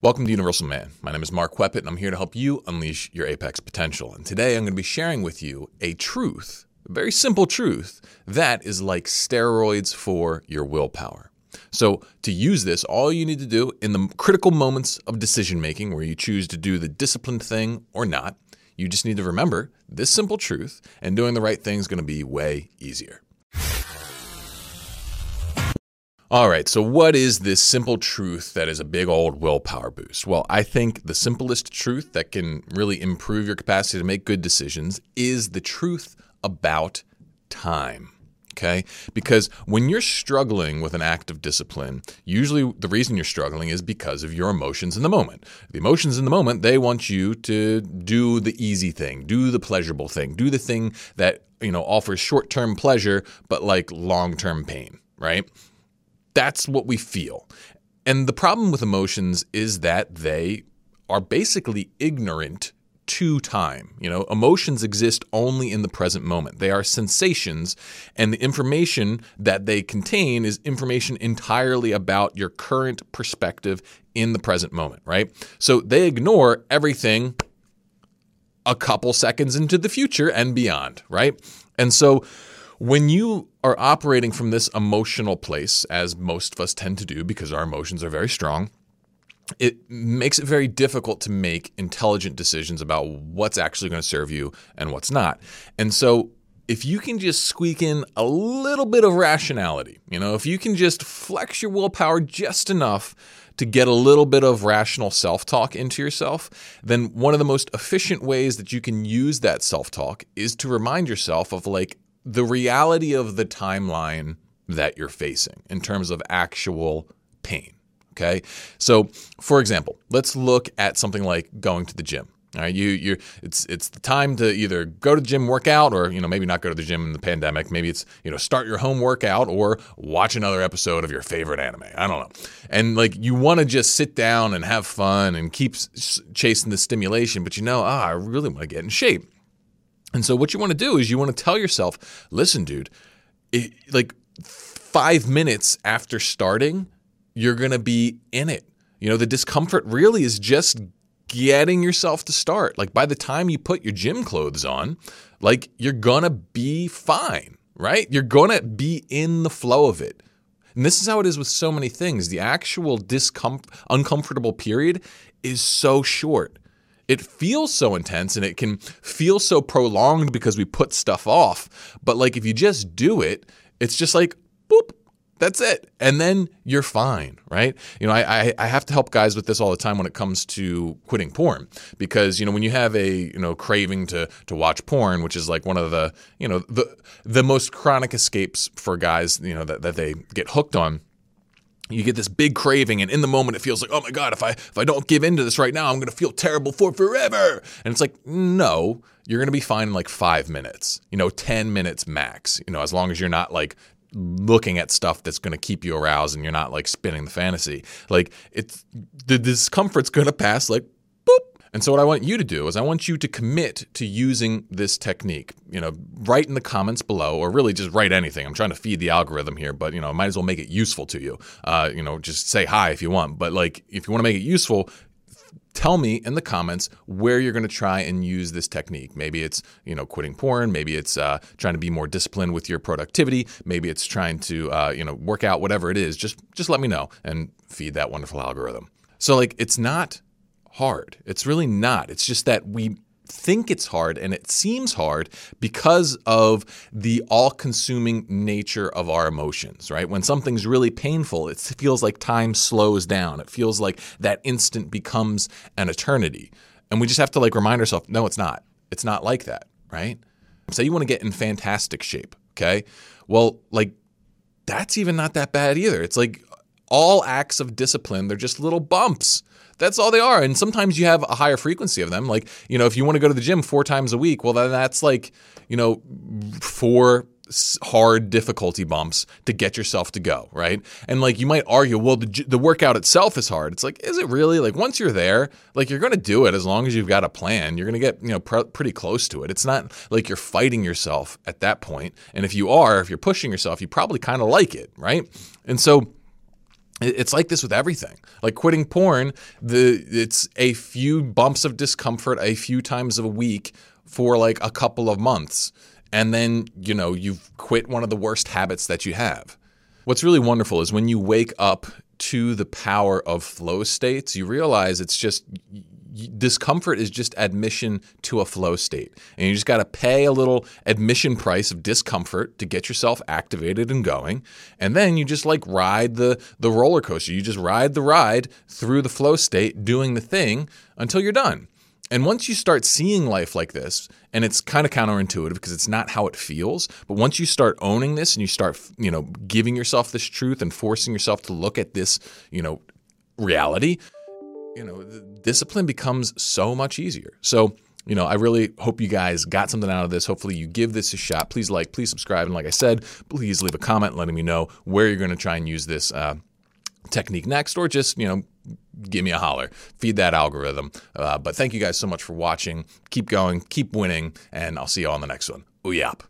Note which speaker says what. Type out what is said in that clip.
Speaker 1: Welcome to Universal Man. My name is Mark Queppet, and I'm here to help you unleash your apex potential. And today I'm going to be sharing with you a truth, a very simple truth, that is like steroids for your willpower. So, to use this, all you need to do in the critical moments of decision making where you choose to do the disciplined thing or not, you just need to remember this simple truth, and doing the right thing is going to be way easier. All right, so what is this simple truth that is a big old willpower boost? Well, I think the simplest truth that can really improve your capacity to make good decisions is the truth about time. Okay? Because when you're struggling with an act of discipline, usually the reason you're struggling is because of your emotions in the moment. The emotions in the moment, they want you to do the easy thing, do the pleasurable thing, do the thing that, you know, offers short-term pleasure but like long-term pain, right? That's what we feel. And the problem with emotions is that they are basically ignorant to time. You know, emotions exist only in the present moment. They are sensations, and the information that they contain is information entirely about your current perspective in the present moment, right? So they ignore everything a couple seconds into the future and beyond, right? And so when you are operating from this emotional place, as most of us tend to do because our emotions are very strong, it makes it very difficult to make intelligent decisions about what's actually going to serve you and what's not. And so if you can just squeak in a little bit of rationality, you know, if you can just flex your willpower just enough to get a little bit of rational self talk into yourself, then one of the most efficient ways that you can use that self talk is to remind yourself of like the reality of the timeline that you're facing in terms of actual pain. Okay. So, for example, let's look at something like going to the gym. All right, you you it's it's the time to either go to the gym, work out, or you know maybe not go to the gym in the pandemic. Maybe it's you know start your home workout or watch another episode of your favorite anime. I don't know, and like you want to just sit down and have fun and keep chasing the stimulation, but you know ah I really want to get in shape. And so what you want to do is you want to tell yourself, listen, dude, it, like five minutes after starting, you're going to be in it. You know, the discomfort really is just getting yourself to start. Like by the time you put your gym clothes on, like you're going to be fine, right? You're going to be in the flow of it. And this is how it is with so many things. The actual discomfort, uncomfortable period is so short it feels so intense and it can feel so prolonged because we put stuff off. But like if you just do it, it's just like boop, that's it. And then you're fine, right? You know, I, I have to help guys with this all the time when it comes to quitting porn. Because, you know, when you have a, you know, craving to to watch porn, which is like one of the, you know, the the most chronic escapes for guys, you know, that, that they get hooked on you get this big craving and in the moment it feels like oh my god if i if i don't give in to this right now i'm going to feel terrible for forever. And it's like no you're going to be fine in like 5 minutes you know 10 minutes max you know as long as you're not like looking at stuff that's going to keep you aroused and you're not like spinning the fantasy. Like it's the discomfort's going to pass like and so what I want you to do is I want you to commit to using this technique. You know, write in the comments below, or really just write anything. I'm trying to feed the algorithm here, but you know, I might as well make it useful to you. Uh, you know, just say hi if you want, but like if you want to make it useful, tell me in the comments where you're going to try and use this technique. Maybe it's you know quitting porn. Maybe it's uh, trying to be more disciplined with your productivity. Maybe it's trying to uh, you know work out. Whatever it is, just just let me know and feed that wonderful algorithm. So like it's not hard. It's really not. It's just that we think it's hard and it seems hard because of the all consuming nature of our emotions, right? When something's really painful, it feels like time slows down. It feels like that instant becomes an eternity. And we just have to like remind ourselves no, it's not. It's not like that, right? Say you want to get in fantastic shape, okay? Well, like that's even not that bad either. It's like all acts of discipline, they're just little bumps. That's all they are. And sometimes you have a higher frequency of them. Like, you know, if you want to go to the gym four times a week, well, then that's like, you know, four hard difficulty bumps to get yourself to go, right? And like you might argue, well, the, the workout itself is hard. It's like, is it really? Like once you're there, like you're going to do it as long as you've got a plan. You're going to get, you know, pr- pretty close to it. It's not like you're fighting yourself at that point. And if you are, if you're pushing yourself, you probably kind of like it, right? And so it's like this with everything. Like quitting porn, the it's a few bumps of discomfort a few times a week for like a couple of months. And then, you know, you've quit one of the worst habits that you have. What's really wonderful is when you wake up to the power of flow states, you realize it's just discomfort is just admission to a flow state. And you just got to pay a little admission price of discomfort to get yourself activated and going. And then you just like ride the the roller coaster. You just ride the ride through the flow state doing the thing until you're done. And once you start seeing life like this, and it's kind of counterintuitive because it's not how it feels, but once you start owning this and you start, you know, giving yourself this truth and forcing yourself to look at this, you know, reality, you know, discipline becomes so much easier. So, you know, I really hope you guys got something out of this. Hopefully, you give this a shot. Please like, please subscribe, and like I said, please leave a comment letting me know where you're going to try and use this uh, technique next, or just you know, give me a holler, feed that algorithm. Uh, but thank you guys so much for watching. Keep going, keep winning, and I'll see you on the next one. Ooh, yap.